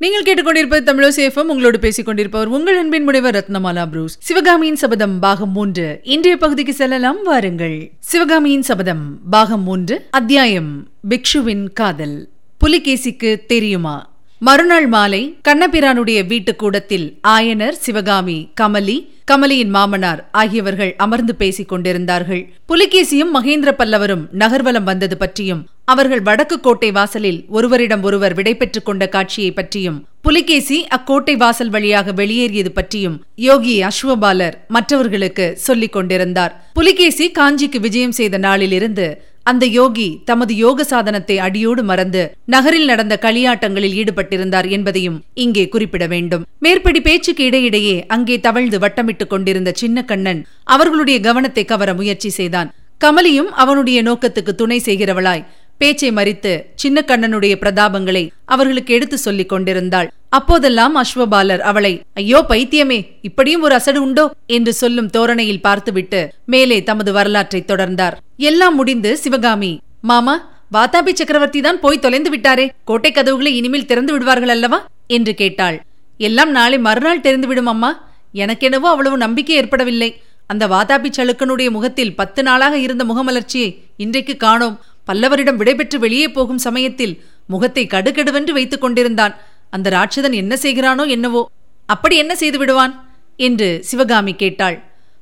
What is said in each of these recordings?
நீங்கள் கேட்டுக்கொண்டிருப்பது தமிழசேஃபம் உங்களோடு பேசிக் கொண்டிருப்பவர் உங்கள் அன்பின் முனைவர் ரத்னமாலா புரூஸ். சிவகாமியின் சபதம் பாகம் மூன்று இன்றைய பகுதிக்கு செல்லலாம் வாருங்கள். சிவகாமியின் சபதம் பாகம் மூன்று அத்தியாயம் பிக்ஷுவின் காதல். புலிகேசிக்கு தெரியுமா? மறுநாள் மாலை கண்ணபிரானுடைய வீட்டுக்கூடத்தில் ஆயனர் சிவகாமி கமலி கமலியின் மாமனார் ஆகியவர்கள் அமர்ந்து பேசிக் கொண்டிருந்தார்கள். புலிகேசியும் மகேந்திர பல்லவரும் நகர்வலம் வந்தது பற்றியும் அவர்கள் வடக்கு கோட்டை வாசலில் ஒருவரிடம் ஒருவர் விடைபெற்றுக் கொண்ட காட்சியை பற்றியும் புலிகேசி அக்கோட்டை வாசல் வழியாக வெளியேறியது பற்றியும் யோகி அஸ்வபாலர் மற்றவர்களுக்கு சொல்லிக் கொண்டிருந்தார். புலிகேசி காஞ்சிக்கு விஜயம் செய்த நாளிலிருந்து அந்த யோகி தமது யோக சாதனத்தை அடியோடு மறந்து நகரில் நடந்த களியாட்டங்களில் ஈடுபட்டிருந்தார் என்பதையும் இங்கே குறிப்பிட வேண்டும். மேற்படி பேச்சுக்கு இடையிடையே அங்கே தவழ்ந்து வட்டமிட்டுக் கொண்டிருந்த சின்ன கண்ணன் அவர்களுடைய கவனத்தை கவர முயற்சி செய்தான். கமலியும் அவனுடைய நோக்கத்துக்கு துணை செய்கிறவளாய் பேச்சை மறித்து சின்ன கண்ணனுடைய பிரதாபங்களை அவர்களுக்கு எடுத்து சொல்லிக் கொண்டிருந்தாள். அப்போதெல்லாம் அஸ்வபாலர் அவளை ஐயோ பைத்தியமே இப்படியும் ஒரு அசடு உண்டோ? என்று சொல்லும் தோரணையில் பார்த்துவிட்டு மேலே தமது வரலாற்றை தொடர்ந்தார். எல்லாம் முடிந்து சிவகாமி. மாமா வாதாபி சக்கரவர்த்தி தான் போய் தொலைந்து விட்டாரே. கோட்டை கதவுகளை இனிமேல் திறந்து விடுவார்கள் அல்லவா? என்று கேட்டாள். எல்லாம் நாளை மறுநாள் தெரிந்து விடும் அம்மா. எனக்கெனவோ அவ்வளவு நம்பிக்கை ஏற்படவில்லை. அந்த வாதாபி சளுக்கனுடைய முகத்தில் பத்து நாளாக இருந்த முகமலர்ச்சியை இன்றைக்கு காணோம். பல்லவரிடம் விடைபெற்று வெளியே போகும் சமயத்தில் முகத்தை கடுகடுவென்று வைத்துக் கொண்டிருந்தான். அந்த ராட்சதன் என்ன செய்கிறானோ என்னவோ அப்படி என்ன செய்து விடுவான்? என்று சிவகாமி கேட்டாள்.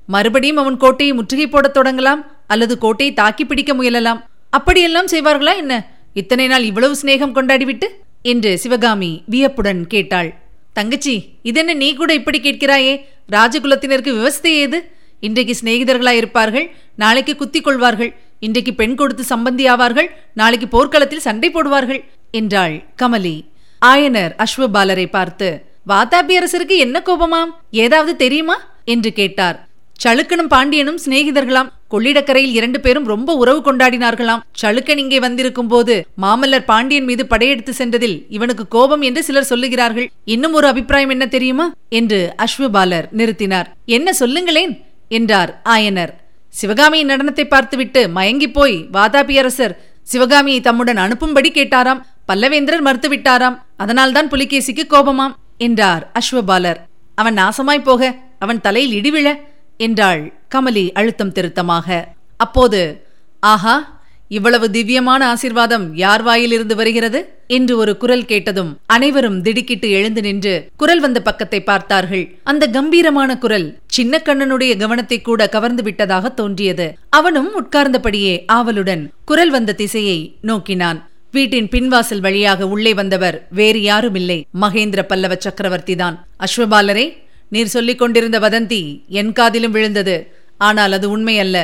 மறுபடியும் அவன் கோட்டையை முற்றுகை போடத் தொடங்கலாம் அல்லது கோட்டையை தாக்கி பிடிக்க முயலலாம். அப்படியெல்லாம் செய்வார்களா என்ன? இத்தனை நாள் இவ்வளவு சிநேகம் கொண்டாடிவிட்டு? என்று சிவகாமி வியப்புடன் கேட்டாள். தங்கச்சி இதென்ன நீ கூட இப்படி கேட்கிறாயே? ராஜகுலத்தினருக்கு விவஸ்தை ஏது? இன்றைக்கு சிநேகிதர்களாய் இருப்பார்கள் நாளைக்கு குத்திக் கொள்வார்கள். இன்றைக்கு பெண் கொடுத்து சம்பந்தி ஆவார்கள் நாளைக்கு போர்க்களத்தில் சண்டை போடுவார்கள் என்றாள் கமலி. ஆயனர் அஸ்வபாலரை பார்த்து வாதாபி அரசருக்கு என்ன கோபமாம்? ஏதாவது தெரியுமா? என்று கேட்டார். சளுக்கனும் பாண்டியனும் சிநேகிதர்களாம். கொள்ளிடக்கரையில் இரண்டு பேரும் ரொம்ப உறவு கொண்டாடினார்களாம். சளுக்கன் இங்கே வந்திருக்கும் போது மாமல்லர் பாண்டியன் மீது படையெடுத்து சென்றதில் இவனுக்கு கோபம் என்று சிலர் சொல்லுகிறார்கள். இன்னும் ஒரு அபிப்பிராயம் என்ன தெரியுமா? என்று அஸ்வபாலர் நிறுத்தினார். என்ன சொல்லுங்களேன்? என்றார் ஆயனர். சிவகாமியின் நடனத்தை பார்த்துவிட்டு மயங்கி போய் வாதாபி அரசர் சிவகாமியை தம்முடன் அனுப்பும்படி கேட்டாராம். பல்லவேந்திரர் மறுத்துவிட்டாராம். அதனால்தான் புலிகேசிக்கு கோபமாம் என்றார் அஸ்வபாலர். அவன் நாசமாய் போக அவன் தலையில் இடிவிழ என்றாள் கமலி அழுத்தம் திருத்தமாக. அப்போது ஆஹா இவ்வளவு திவ்யமான ஆசிர்வாதம் யார் வாயிலிருந்து வருகிறது? என்று ஒரு குரல் கேட்டதும் அனைவரும் திடுக்கிட்டு எழுந்து நின்று குரல் வந்த பக்கத்தை பார்த்தார்கள். அந்த கம்பீரமான குரல் சின்ன கண்ணனுடைய கவனத்தை கூட கவர்ந்து விட்டதாக தோன்றியது. அவனும் உட்கார்ந்தபடியே ஆவலுடன் குரல் வந்த திசையை நோக்கினான். வீட்டின் பின்வாசல் வழியாக உள்ளே வந்தவர் வேறு யாருமில்லை. மகேந்திர பல்லவ சக்கரவர்த்திதான் அஸ்வபாலரே நீர் சொல்லிக் கொண்டிருந்த வதந்தி என் காதிலும் விழுந்தது. ஆனால் அது உண்மையல்ல.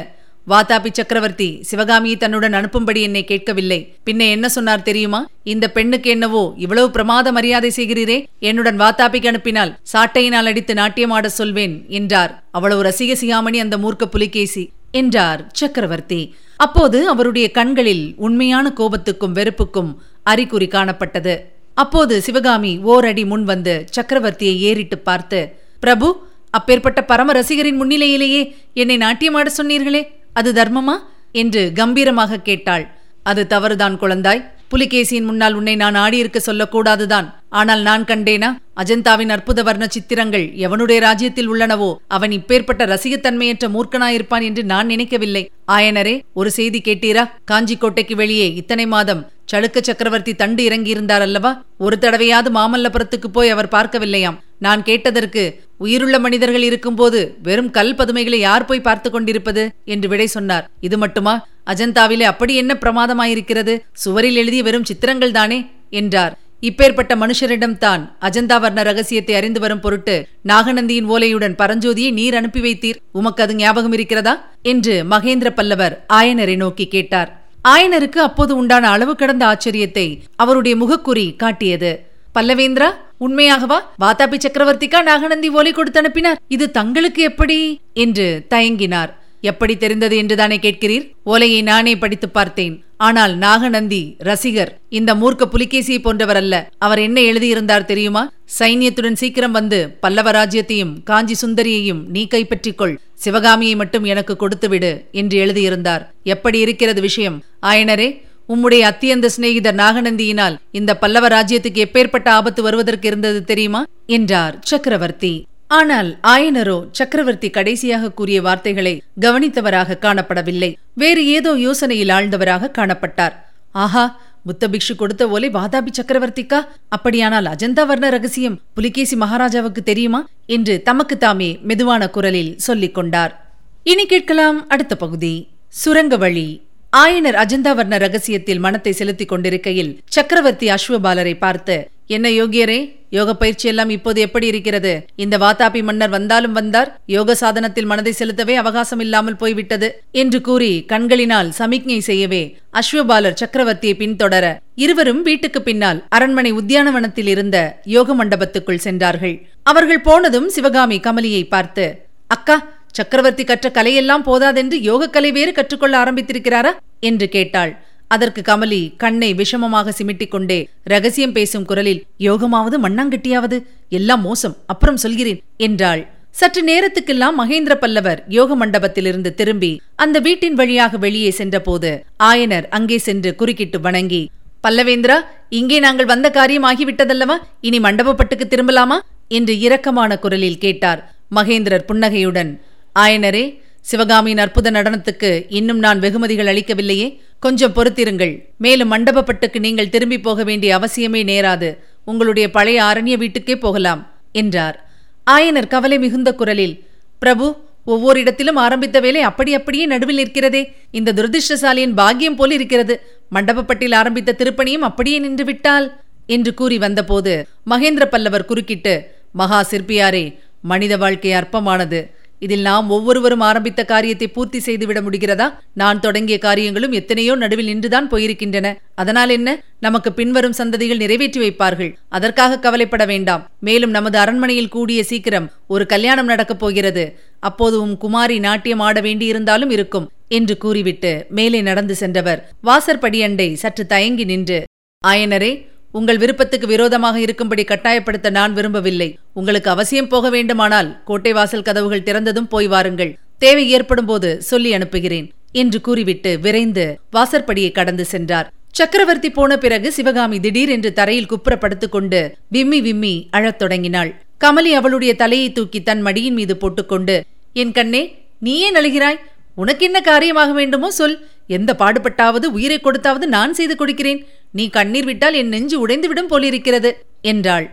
வாதாபி சக்கரவர்த்தி சிவகாமியை தன்னுடன் அனுப்பும்படி என்னை கேட்கவில்லை. பின்ன என்ன சொன்னார் தெரியுமா? இந்த பெண்ணுக்கு என்னவோ இவ்வளவு பிரமாத மரியாதை செய்கிறீரே? என்னுடன் வாத்தாபிக்கு அனுப்பினால் சாட்டையினால் அடித்து நாட்டியமாட சொல்வேன் என்றார். அவ்வளவு ரசிக சிகாமணி அந்த மூர்க்க புலிகேசி என்றார் சக்கரவர்த்தி. அப்போது அவருடைய கண்களில் உண்மையான கோபத்துக்கும் வெறுப்புக்கும் அறிகுறி காணப்பட்டது. அப்போது சிவகாமி ஓரடி முன் வந்து சக்கரவர்த்தியை ஏறிட்டு பார்த்து பிரபு அப்பேற்பட்ட பரம ரசிகரின் முன்னிலையிலேயே என்னை நாட்டியமாட சொன்னீர்களே அது தர்மமா? என்று கம்பீரமாக கேட்டாள். அது தவறுதான் குழந்தாய். புலிகேசியின் முன்னால் உன்னை நான் ஆடியிருக்க சொல்லக்கூடாதுதான். ஆனால் நான் கண்டேனா? அஜந்தாவின் அற்புத வர்ண சித்திரங்கள் எவனுடைய ராஜ்யத்தில் உள்ளனவோ அவன் இப்பேற்பட்ட ரசிகத்தன்மையற்ற மூர்க்கனாயிருப்பான் என்று நான் நினைக்கவில்லை. ஆயனரே ஒரு செய்தி கேட்டீரா? காஞ்சி கோட்டைக்கு வெளியே இத்தனை மாதம் சளுக்க சக்கரவர்த்தி தண்டு இறங்கியிருந்தார் அல்லவா? ஒரு தடவையாவது மாமல்லபுரத்துக்கு போய் அவர் பார்க்கவில்லையாம். நான் கேட்டதற்கு உயிருள்ள மனிதர்கள் இருக்கும்போது வெறும் கல் பதுமைகளை யார் போய் பார்த்து கொண்டிருப்பது? என்று விடை சொன்னார். இது மட்டுமா? அஜந்தாவிலே அப்படி என்ன பிரமாதமாயிருக்கிறது? சுவரில் எழுதிய வெறும் சித்திரங்கள் தானே? என்றார். இப்பேற்பட்ட மனுஷரிடம் தான் அஜந்தா வர்ண ரகசியத்தை அறிந்து வரும் பொருட்டு நாகநந்தியின் ஓலையுடன் பரஞ்சோதியை நீர் அனுப்பி வைத்தீர். உமக்கு அது ஞாபகம் இருக்கிறதா? என்று மகேந்திர பல்லவர் ஆயனரை நோக்கி கேட்டார். ஆயனருக்கு அப்போது உண்டான அளவு கடந்த ஆச்சரியத்தை அவருடைய முகக்குறி காட்டியது. பல்லவேந்திரா உண்மையாகவா? வாதாபி சக்கரவர்த்திக்கா நாகநந்தி ஓலை கொடுத்து அனுப்பினார். இது தங்களுக்கு எப்படி? என்று தயங்கினார். எப்படி தெரிந்தது என்றுதானே கேட்கிறீர்? ஓலையை நானே படித்து பார்த்தேன். ஆனால் நாகநந்தி ரசிகர் இந்த மூர்க்க புலிகேசியை போன்றவர் அல்ல அவர் என்ன எழுதியிருந்தார் தெரியுமா? சைன்யத்துடன் சீக்கிரம் வந்து பல்லவ ராஜ்யத்தையும் காஞ்சி சுந்தரியையும் நீ கைப்பற்றிக்கொள். சிவகாமியை மட்டும் எனக்கு கொடுத்துவிடு என்று எழுதியிருந்தார். எப்படி இருக்கிறது விஷயம்? ஆயனரே உம்முடைய அத்தியந்த சிநேகிதர் நாகநந்தியினால் இந்த பல்லவ ராஜ்யத்துக்கு எப்பேற்பட்ட ஆபத்து வருவதற்கு இருந்தது தெரியுமா? என்றார் சக்கரவர்த்தி. ஆனால் ஆயனரோ சக்கரவர்த்தி கடைசியாக கூறிய வார்த்தைகளை கவனித்தவராக காணப்படவில்லை. வேறு ஏதோ யோசனையில் ஆழ்ந்தவராக காணப்பட்டார். ஆஹா புத்தபிக்ஷு கொடுத்த ஓலை வாதாபி சக்கரவர்த்திக்கா? அப்படியானால் அஜந்தா வர்ண ரகசியம் புலிகேசி மகாராஜாவுக்கு தெரியுமா? என்று தமக்கு தாமே மெதுவான குரலில் சொல்லிக் கொண்டார் இனி கேட்கலாம் அடுத்த பகுதி. சுரங்க வழி. ஆயனர் அஜந்தாவர்ண ரகசியத்தில் மனத்தை செலுத்திக் கொண்டிருக்கையில் சக்கரவர்த்தி அஸ்வபாலரை பார்த்து என்ன யோகியரே யோக பயிற்சி எல்லாம் இப்போது எப்படி இருக்கிறது? இந்த வாத்தாபி மன்னர் வந்தாலும் வந்தார் யோக சாதனத்தில் மனதை செலுத்தவே அவகாசம் இல்லாமல் போய்விட்டது என்று கூறி கண்களினால் சமிக்ஞை செய்யவே அஸ்வபாலர் சக்கரவர்த்தியை பின்தொடர இருவரும் வீட்டுக்கு பின்னால் அரண்மனை உத்தியானவனத்தில் இருந்த யோக மண்டபத்துக்குள் சென்றார்கள். அவர்கள் போனதும் சிவகாமி கமலியை பார்த்து அக்கா சக்கரவர்த்தி கற்ற கலையெல்லாம் போதாதென்று யோகக்கலை வேறு கற்றுக்கொள்ள ஆரம்பித்திருக்கிறாரா? என்று கேட்டாள். அதற்கு கமலி கண்ணை விஷமமாக சிமிட்டிக் கொண்டே ரகசியம் பேசும் குரலில் யோகமாவது மண்ணாங்கட்டியாவது? எல்லாம் மோசம் அப்புறம் சொல்கிறேன் என்றாள். சற்று நேரத்துக்கெல்லாம் மகேந்திர பல்லவர் யோக மண்டபத்திலிருந்து திரும்பி அந்த வீட்டின் வழியாக வெளியே சென்றபோது ஆயனர் அங்கே சென்று குறுக்கிட்டு வணங்கி பல்லவேந்திரா இங்கே நாங்கள் வந்த காரியம் ஆகிவிட்டதல்லவா? இனி மண்டபப்பட்டுக்கு திரும்பலாமா? என்று இரக்கமான குரலில் கேட்டார் மகேந்திரர் புன்னகையுடன் ஆயனரே சிவகாமியின் அற்புத நடனத்துக்கு இன்னும் நான் வெகுமதிகள் அளிக்கவில்லையே. கொஞ்சம் பொறுத்திருங்கள். மேலும் மண்டபப்பட்டுக்கு நீங்கள் திரும்பி போக வேண்டிய அவசியமே நேராது. உங்களுடைய பழைய ஆரண்ய வீட்டுக்கே போகலாம் என்றார். ஆயனர் கவலை மிகுந்த குரலில் பிரபு ஒவ்வொரு இடத்திலும் ஆரம்பித்த வேலை அப்படி அப்படியே நடுவில் நிற்கிறதே. இந்த துரதிருஷ்டசாலியின் பாக்கியம் போல் இருக்கிறது. மண்டபப்பட்டில் ஆரம்பித்த திருப்பணியும் அப்படியே நின்று விட்டால்? என்று கூறி வந்தபோது மகேந்திர பல்லவர் குறுக்கிட்டு மகா சிற்பியாரே மனித வாழ்க்கை அற்பமானது. இதில் நாம் ஒவ்வொருவரும் ஆரம்பித்த காரியத்தை பூர்த்தி செய்துவிட முடிகிறதா? நான் தொடங்கிய காரியங்களும் எத்தனையோ நடுவில் நின்றுதான் போயிருக்கின்றன. அதனால் என்ன? நமக்கு பின்வரும் சந்ததிகள் நிறைவேற்றி வைப்பார்கள். அதற்காக கவலைப்பட வேண்டாம். மேலும் நமது அரண்மனையில் கூடிய சீக்கிரம் ஒரு கல்யாணம் நடக்கப் போகிறது. அப்போது உம் குமாரி நாட்டியம் ஆட வேண்டியிருந்தாலும் இருக்கும் என்று கூறிவிட்டு மேலே நடந்து சென்றவர். வாசற்படியண்டை சற்று தயங்கி நின்று ஆயனரே உங்கள் விருப்பத்துக்கு விரோதமாக இருக்கும்படி கட்டாயப்படுத்த நான் விரும்பவில்லை. உங்களுக்கு அவசியம் போக வேண்டுமானால் கோட்டை வாசல் கதவுகள் திறந்ததும் போய் வாருங்கள். தேவை ஏற்படும் போது சொல்லி அனுப்புகிறேன். என்று கூறிவிட்டு விரைந்து வாசற்படியை கடந்து சென்றார். சக்கரவர்த்தி போன பிறகு சிவகாமி திடீர் என்று தரையில் குப்புறப்படுத்துக் கொண்டு விம்மி விம்மி அழத் தொடங்கினாள். கமலி அவளுடைய தலையை தூக்கி தன் மடியின் மீது போட்டுக்கொண்டு என் கண்ணே நீயே நழுகிறாய் உனக்கு என்ன காரியமாக வேண்டுமோ சொல். எந்த பாடுபட்டாவது உயிரை கொடுத்தாவது நான் செய்து கொடுக்கிறேன். நீ கண்ணீர் விட்டால் என் நெஞ்சு உடைந்துவிடும் போலிருக்கிறது என்றாள்.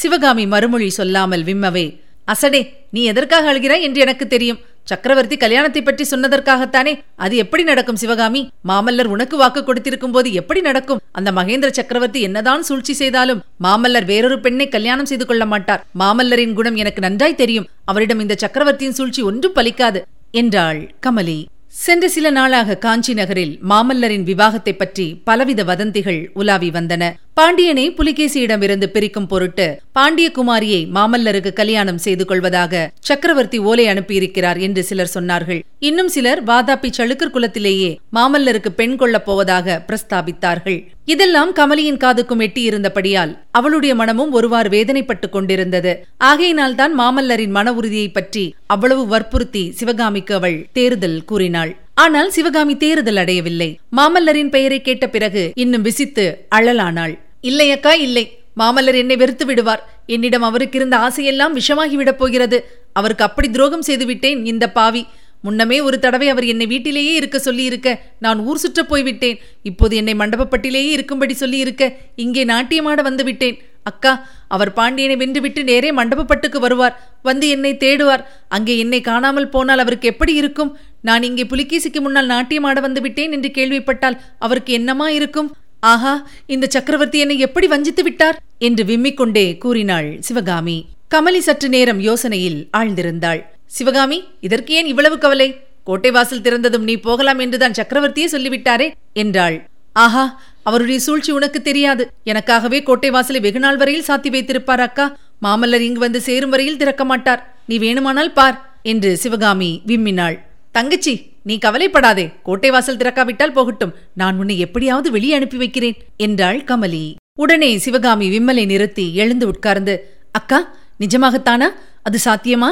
சிவகாமி மறுமொழி சொல்லாமல் விம்மவே அசடே நீ எதற்காக அழுகிறாய் என்று எனக்கு தெரியும். சக்கரவர்த்தி கல்யாணத்தை பற்றி சொன்னதற்காகத்தானே. அது எப்படி நடக்கும் சிவகாமி? மாமல்லர் உனக்கு வாக்கு கொடுத்திருக்கும் போது எப்படி நடக்கும்? அந்த மகேந்திர சக்கரவர்த்தி என்னதான் சூழ்ச்சி செய்தாலும் மாமல்லர் வேறொரு பெண்ணை கல்யாணம் செய்து கொள்ள மாட்டார். மாமல்லரின் குணம் எனக்கு நன்றாய் தெரியும். அவரிடம் இந்த சக்கரவர்த்தியின் சூழ்ச்சி ஒன்றும் பலிக்காது என்றாள் கமலி. சென்ற சில நாளாக காஞ்சி நகரில் மாமல்லரின் விவாகத்தை பற்றி பலவித வதந்திகள் உலாவி வந்தன. பாண்டியனை புலிகேசியிடமிருந்து பிரிக்கும் பொருட்டு பாண்டிய குமாரியை மாமல்லருக்கு கல்யாணம் செய்து கொள்வதாக சக்கரவர்த்தி ஓலை அனுப்பியிருக்கிறார் என்று சிலர் சொன்னார்கள். இன்னும் சிலர் வாதாபி சளுக்கர் குலத்திலேயே மாமல்லருக்கு பெண் கொள்ளப் போவதாக பிரஸ்தாபித்தார்கள். இதெல்லாம் கமலியின் காதுக்கும் எட்டியிருந்தபடியால் அவளுடைய மனமும் ஒருவாறு வேதனைப்பட்டுக் கொண்டிருந்தது. ஆகையினால்தான் மாமல்லரின் மன உறுதியை பற்றி அவ்வளவு வற்புறுத்தி சிவகாமிக்கு அவள் தேர்தல் கூறினாள். ஆனால் சிவகாமி தேறுதல் அடையவில்லை. மாமல்லரின் பெயரை கேட்ட பிறகு இன்னும் விசித்து அழலானாள். இல்லையக்கா இல்லை. மாமல்லர் என்னை வெறுத்து விடுவார். என்னிடம் அவருக்கு இருந்த ஆசையெல்லாம் விஷமாகிவிடப் போகிறது. அவருக்கு அப்படி துரோகம் செய்துவிட்டேன் இந்த பாவி. முன்னமே ஒரு தடவை அவர் என்னை வீட்டிலேயே இருக்க சொல்லியிருக்க நான் ஊர் சுற்றப் போய்விட்டேன். இப்போது என்னை மண்டபப்பட்டிலேயே இருக்கும்படி சொல்லியிருக்க இங்கே நாட்டியமாட வந்துவிட்டேன். அக்கா அவர் பாண்டியனை வென்றுவிட்டு நேரே மண்டபப்பட்டுக்கு வருவார். வந்து என்னை தேடுவார். அங்கே என்னை காணாமல் போனால் அவருக்கு எப்படி இருக்கும்? நான் இங்கே புலிகேசிக்கு முன்னால் நாட்டியமாட வந்து விட்டேன் என்று கேள்விப்பட்டால் அவருக்கு என்னமா இருக்கும்? ஆஹா இந்த சக்கரவர்த்தி என்னை எப்படி வஞ்சித்து விட்டார்? என்று விம்மிக்கொண்டே கூறினாள் சிவகாமி. கமலி சற்று நேரம் யோசனையில் ஆழ்ந்திருந்தாள். சிவகாமி இதற்கு ஏன் இவ்வளவு கவலை? கோட்டை வாசல் திறந்ததும் நீ போகலாம் என்றுதான் சக்கரவர்த்தியே சொல்லிவிட்டாரே என்றாள். ஆஹா அவருடைய சூழ்ச்சி உனக்கு தெரியாது. எனக்காகவே கோட்டை வாசலை வெகுநாள் வரையில் சாத்தி வைத்திருப்பார் அக்கா. மாமல்லர் இங்கு வந்து சேரும் வரையில் திறக்க மாட்டார். நீ வேணுமானால் பார் என்று சிவகாமி விம்மினாள். தங்கச்சி நீ கவலைப்படாதே. கோட்டை வாசல் திறக்காவிட்டால் போகட்டும். நான் உன்னை எப்படியாவது வெளியே அனுப்பி வைக்கிறேன் என்றாள் கமலி. உடனே சிவகாமி விம்மலை நிறுத்தி எழுந்து உட்கார்ந்து அக்கா நிஜமாகத்தானா? அது சாத்தியமா?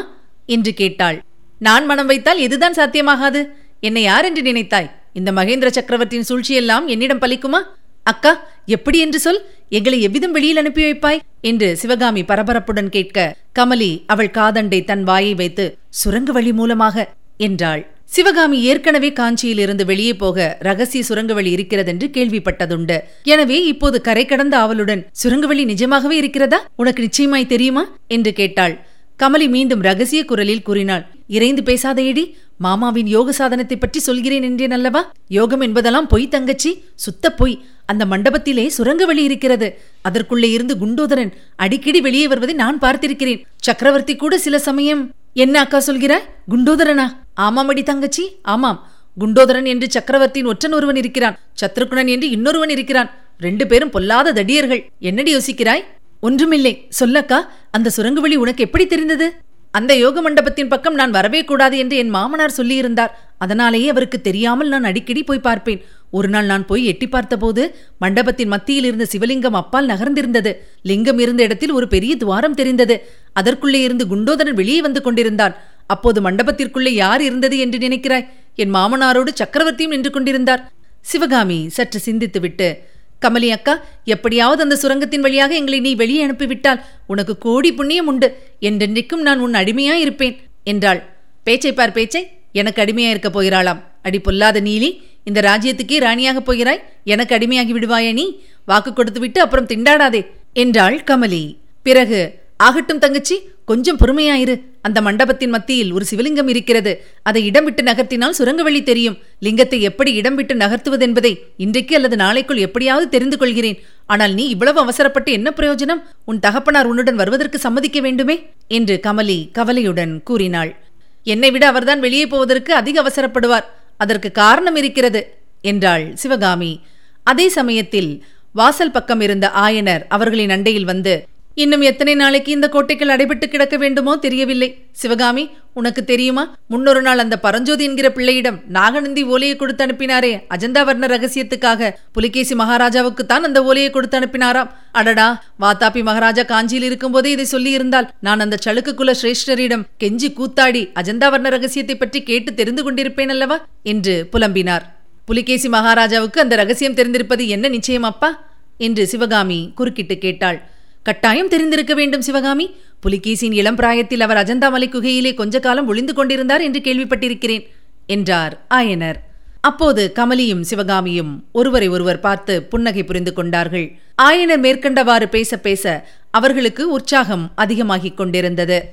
என்று கேட்டாள். நான் மனம் வைத்தால் எதுதான் சாத்தியமாகாது? என்னை யார் என்று நினைத்தாய்? இந்த மகேந்திர சக்கரவர்த்தியின் சூழ்ச்சியெல்லாம் என்னிடம் பலிக்குமா? அக்கா எப்படி என்று சொல். எங்களை எவ்விதம் வெளியில் அனுப்பி வைப்பாய்? என்று சிவகாமி பரபரப்புடன் கேட்க கமலி அவள் காதண்டை தன் வாயை வைத்து சுரங்க வழி மூலமாக என்றாள். சிவகாமி ஏற்கனவே காஞ்சியில் இருந்து வெளியே போக ரகசிய சுரங்கவழி இருக்கிறதென்று கேள்விப்பட்டதுண்டு. எனவே இப்போது கரை கடந்த ஆவலுடன் சுரங்கவழி நிஜமாகவே இருக்கிறதா? உனக்கு நிச்சயமாய் தெரியுமா? என்று கேட்டாள். கமலி மீண்டும் ரகசிய குரலில் கூறினாள். இறைந்து பேசாதையடி மாமாவின் யோக சாதனத்தை பற்றி சொல்கிறேன் என்றேன் அல்லவா? யோகம் என்பதெல்லாம் பொய் தங்கச்சி சுத்த பொய். அந்த மண்டபத்திலே சுரங்க வழி இருக்கிறது. அதற்குள்ளே இருந்து குண்டோதரன் அடிக்கடி வெளியே வருவதை நான் பார்த்திருக்கிறேன். சக்கரவர்த்தி கூட சில சமயம் என்ன அக்கா சொல்கிறாய் குண்டோதரனா? ஆமாமடி தங்கச்சி ஆமாம். குண்டோதரன் என்று சக்கரவர்த்தியின் ஒற்றன் ஒருவன் இருக்கிறான். சத்ருகுணன் என்று இன்னொருவன் இருக்கிறான். ரெண்டு பேரும் பொல்லாத தடியர்கள். என்னடி யோசிக்கிறாய்? ஒன்றுமில்லை. சொல்லக்கா அந்த சுரங்க வழி உனக்கு எப்படி தெரிந்தது? அந்த யோக மண்டபத்தின் பக்கம் நான் வரவே கூடாது என்று என் மாமனார் சொல்லியிருந்தார். அதனாலேயே அவருக்கு தெரியாமல் நான் அடிக்கடி போய் பார்ப்பேன். ஒரு நாள் நான் போய் எட்டி பார்த்தபோது மண்டபத்தின் மத்தியில் இருந்த சிவலிங்கம் அப்பால் நகர்ந்திருந்தது. லிங்கம் இருந்த இடத்தில் ஒரு பெரிய துவாரம் தெரிந்தது. அதற்குள்ளே இருந்து குண்டோதரன் வெளியே வந்து கொண்டிருந்தான். அப்போது மண்டபத்திற்குள்ளே யார் இருந்தது என்று நினைக்கிறாய்? என் மாமனாரோடு சக்கரவர்த்தியும் நின்று கொண்டிருந்தார். சிவகாமி சற்று சிந்தித்துவிட்டு கமலி அக்கா எப்படியாவது அந்த சுரங்கத்தின் வழியாக எங்களை நீ வெளியே அனுப்பிவிட்டால் உனக்கு கோடி புண்ணியம் உண்டு. என்றென்றைக்கும் நான் உன் அடிமையா இருப்பேன் என்றாள். பேச்சை பார் பேச்சை. எனக்கு அடிமையா இருக்க போகிறாளாம். அடி பொல்லாத நீலி இந்த ராஜ்யத்துக்கே ராணியாகப் போகிறாய்? எனக்கு அடிமையாகி விடுவாயே நீ? வாக்கு கொடுத்துவிட்டு அப்புறம் திண்டாடாதே என்றாள் கமலி. பிறகு ஆகட்டும் தங்கச்சி கொஞ்சம் பொறுமையாயிரு. அந்த மண்டபத்தின் மத்தியில் ஒரு சிவலிங்கம் இருக்கிறது. அதை இடம் விட்டு நகர்த்தினால் சுரங்கவழி தெரியும். லிங்கத்தை எப்படி இடம் விட்டு நகர்த்துவதென்பதை இன்றைக்கு அல்லது நாளைக்குள் எப்படியாவது தெரிந்து கொள்கிறேன். ஆனால் நீ இவ்வளவு அவசரப்பட்டு என்ன பிரயோஜனம்? உன் தகப்பனார் உன்னுடன் வருவதற்கு சம்மதிக்க வேண்டுமே? என்று கமலி கவலையுடன் கூறினாள். என்னை விட அவர்தான் வெளியே போவதற்கு அதிக அவசரப்படுவார். அதற்கு காரணம் இருக்கிறது என்றாள் சிவகாமி. அதே சமயத்தில் வாசல் பக்கம் இருந்த ஆயனர் அவர்களின் அண்டையில் வந்து இன்னும் எத்தனை நாளைக்கு இந்த கோட்டைகள் அடைபட்டு கிடக்க வேண்டுமோ தெரியவில்லை. சிவகாமி உனக்கு தெரியுமா? முன்னொரு நாள் அந்த பரஞ்சோதி என்கிற பிள்ளையிடம் நாகநந்தி ஓலையை கொடுத்து அனுப்பினாரே. அஜந்தா வர்ண ரகசியத்துக்காக. புலிகேசி மகாராஜாவுக்குத்தான் அந்த ஓலையை கொடுத்து அனுப்பினாராம். அடடா வாத்தாபி மகாராஜா காஞ்சியில் இருக்கும்போதே இதை சொல்லியிருந்தால் நான் அந்த சளுக்கு குல சிரேஷ்டரிடம் கெஞ்சி கூத்தாடி அஜந்தா வர்ண ரகசியத்தை பற்றி கேட்டு தெரிந்து கொண்டிருப்பேன் அல்லவா? என்று புலம்பினார். புலிகேசி மகாராஜாவுக்கு அந்த ரகசியம் தெரிந்திருப்பது என்ன நிச்சயம் அப்பா என்று சிவகாமி குறுக்கிட்டு கேட்டாள். கட்டாயம் தெரிந்திருக்க வேண்டும் சிவகாமி. புலிகேசியின் இளம் பிராயத்தில் அவர் அஜந்தாமலை குகையிலே கொஞ்ச காலம் ஒளிந்து கொண்டிருந்தார் என்று கேள்விப்பட்டிருக்கிறேன் என்றார் ஆயனர். அப்போது கமலியும் சிவகாமியும் ஒருவரை ஒருவர் பார்த்து புன்னகை புரிந்து கொண்டார்கள். ஆயனர் மேற்கண்டவாறு பேச பேச அவர்களுக்கு உற்சாகம் அதிகமாகிக் கொண்டிருந்தது.